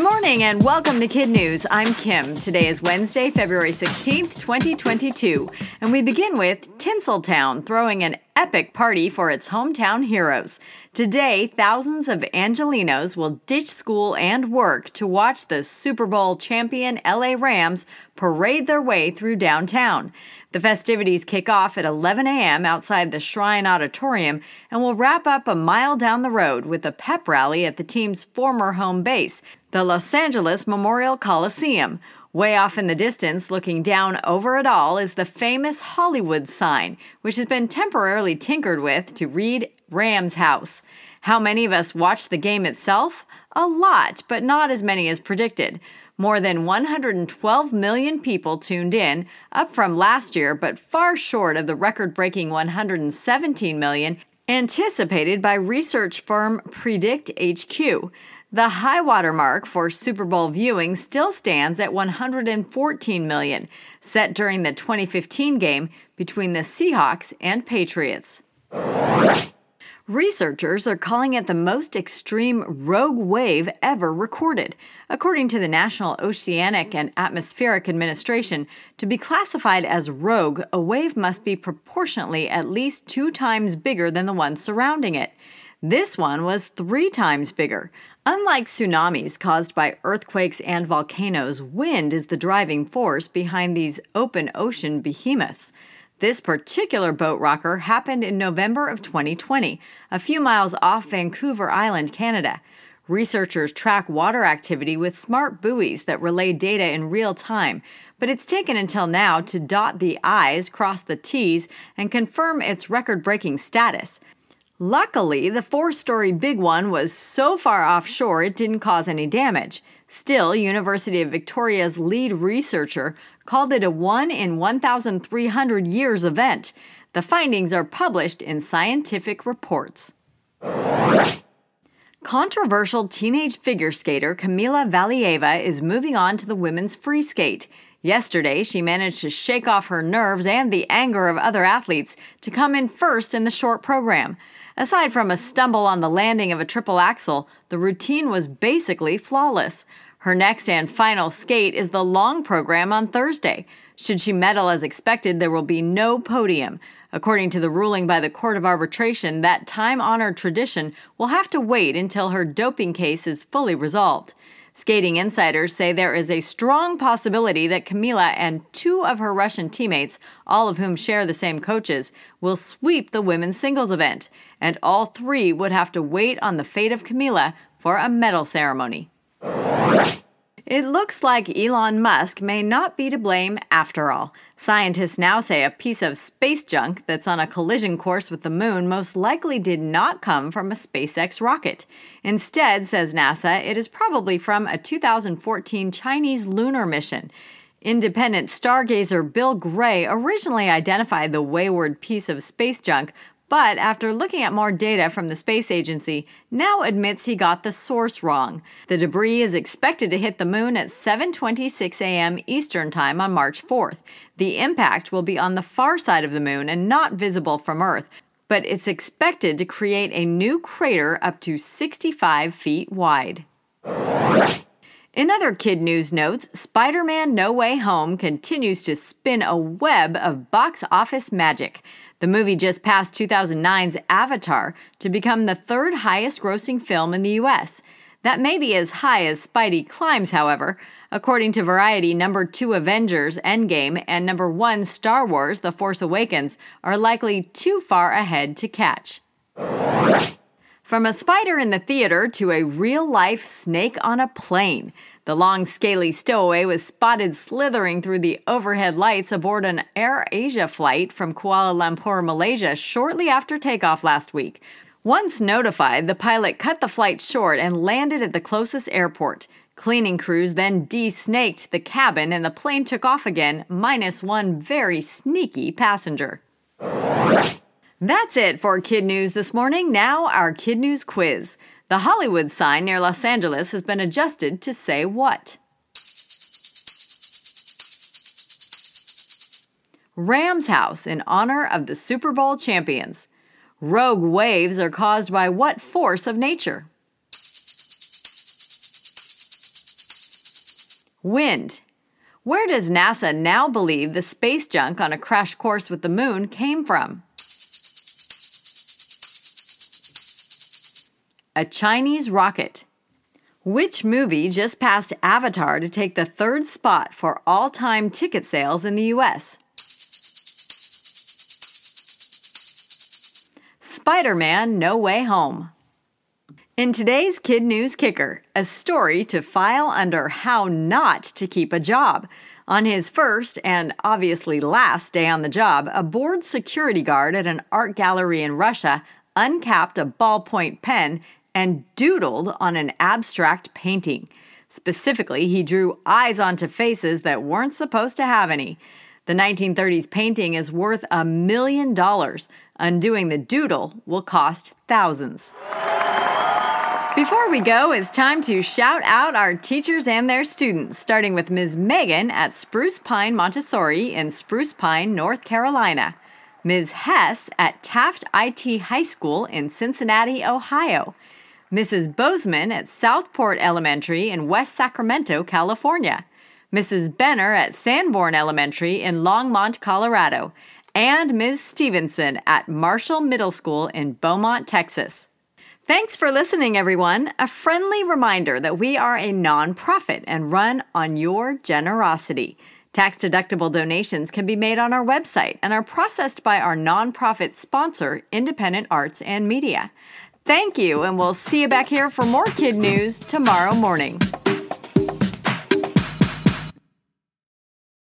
Good morning and welcome to Kid News. I'm Kim. Today is Wednesday, February 16th, 2022, and we begin with Tinseltown throwing an epic party for its hometown heroes. Today, thousands of Angelenos will ditch school and work to watch the Super Bowl champion LA Rams parade their way through downtown. The festivities kick off at 11 a.m. outside the Shrine Auditorium and will wrap up a mile down the road with a pep rally at the team's former home base, the Los Angeles Memorial Coliseum. Way off in the distance, looking down over it all, is the famous Hollywood sign, which has been temporarily tinkered with to read Rams House. How many of us watched the game itself? A lot, but not as many as predicted. More than 112 million people tuned in, up from last year, but far short of the record breaking 117 million anticipated by research firm Predict HQ. The high water mark for Super Bowl viewing still stands at 114 million, set during the 2015 game between the Seahawks and Patriots. Researchers are calling it the most extreme rogue wave ever recorded. According to the National Oceanic and Atmospheric Administration, to be classified as rogue, a wave must be proportionately at least two times bigger than the one surrounding it. This one was three times bigger. Unlike tsunamis caused by earthquakes and volcanoes, wind is the driving force behind these open ocean behemoths. This particular boat rocker happened in November of 2020, a few miles off Vancouver Island, Canada. Researchers track water activity with smart buoys that relay data in real time, but it's taken until now to dot the I's, cross the T's, and confirm its record breaking status. Luckily, the four story big one was so far offshore it didn't cause any damage. Still, University of Victoria's lead researcher called it a 1 in 1,300 years event. The findings are published in scientific reports. Controversial teenage figure skater Kamila Valieva is moving on to the women's free skate. Yesterday, she managed to shake off her nerves and the anger of other athletes to come in first in the short program. Aside from a stumble on the landing of a triple axel, the routine was basically flawless. Her next and final skate is the long program on Thursday. Should she medal as expected, there will be no podium. According to the ruling by the Court of Arbitration, that time honored tradition will have to wait until her doping case is fully resolved. Skating insiders say there is a strong possibility that Kamila and two of her Russian teammates, all of whom share the same coaches, will sweep the women's singles event, and all three would have to wait on the fate of Kamila for a medal ceremony. It looks like Elon Musk may not be to blame after all. Scientists now say a piece of space junk that's on a collision course with the moon most likely did not come from a SpaceX rocket. Instead, says NASA, it is probably from a 2014 Chinese lunar mission. Independent stargazer Bill Gray originally identified the wayward piece of space junk but after looking at more data from the space agency, now admits he got the source wrong. The debris is expected to hit the moon at 7:26 a.m. Eastern Time on March 4th. The impact will be on the far side of the moon and not visible from Earth, but it's expected to create a new crater up to 65 feet wide. In other kid news notes, Spider Man No Way Home continues to spin a web of box office magic. The movie just passed 2009's Avatar to become the third highest grossing film in the US. That may be as high as Spidey climbs, however. According to Variety, number two Avengers Endgame and number one Star Wars The Force Awakens are likely too far ahead to catch. From a spider in the theater to a real life snake on a plane. The long, scaly stowaway was spotted slithering through the overhead lights aboard an Air Asia flight from Kuala Lumpur, Malaysia, shortly after takeoff last week. Once notified, the pilot cut the flight short and landed at the closest airport. Cleaning crews then de-snaked the cabin and the plane took off again, minus one very sneaky passenger. That's it for Kid News this morning. Now, our Kid News quiz. The Hollywood sign near Los Angeles has been adjusted to say what? Rams House in honor of the Super Bowl champions. Rogue waves are caused by what force of nature? Wind. Where does NASA now believe the space junk on a crash course with the moon came from? A Chinese rocket. Which movie just passed Avatar to take the third spot for all time ticket sales in the US? Spider Man No Way Home. In today's Kid News Kicker, a story to file under how not to keep a job. On his first and obviously last day on the job, a bored security guard at an art gallery in Russia uncapped a ballpoint pen and doodled on an abstract painting. Specifically, he drew eyes onto faces that weren't supposed to have any. The 1930s painting is worth a million dollars. Undoing the doodle will cost thousands. Before we go, it's time to shout out our teachers and their students, starting with Ms. Megan at Spruce Pine Montessori in Spruce Pine, North Carolina, Ms. Hess at Taft IT High School in Cincinnati, Ohio, Mrs. Bozeman at Southport Elementary in West Sacramento, California, Mrs. Benner at Sanborn Elementary in Longmont, Colorado, and Ms. Stevenson at Marshall Middle School in Beaumont, Texas. Thanks for listening, everyone. A friendly reminder that we are a nonprofit and run on your generosity. Tax deductible donations can be made on our website and are processed by our nonprofit sponsor, Independent Arts and Media. Thank you, and we'll see you back here for more kid news tomorrow morning.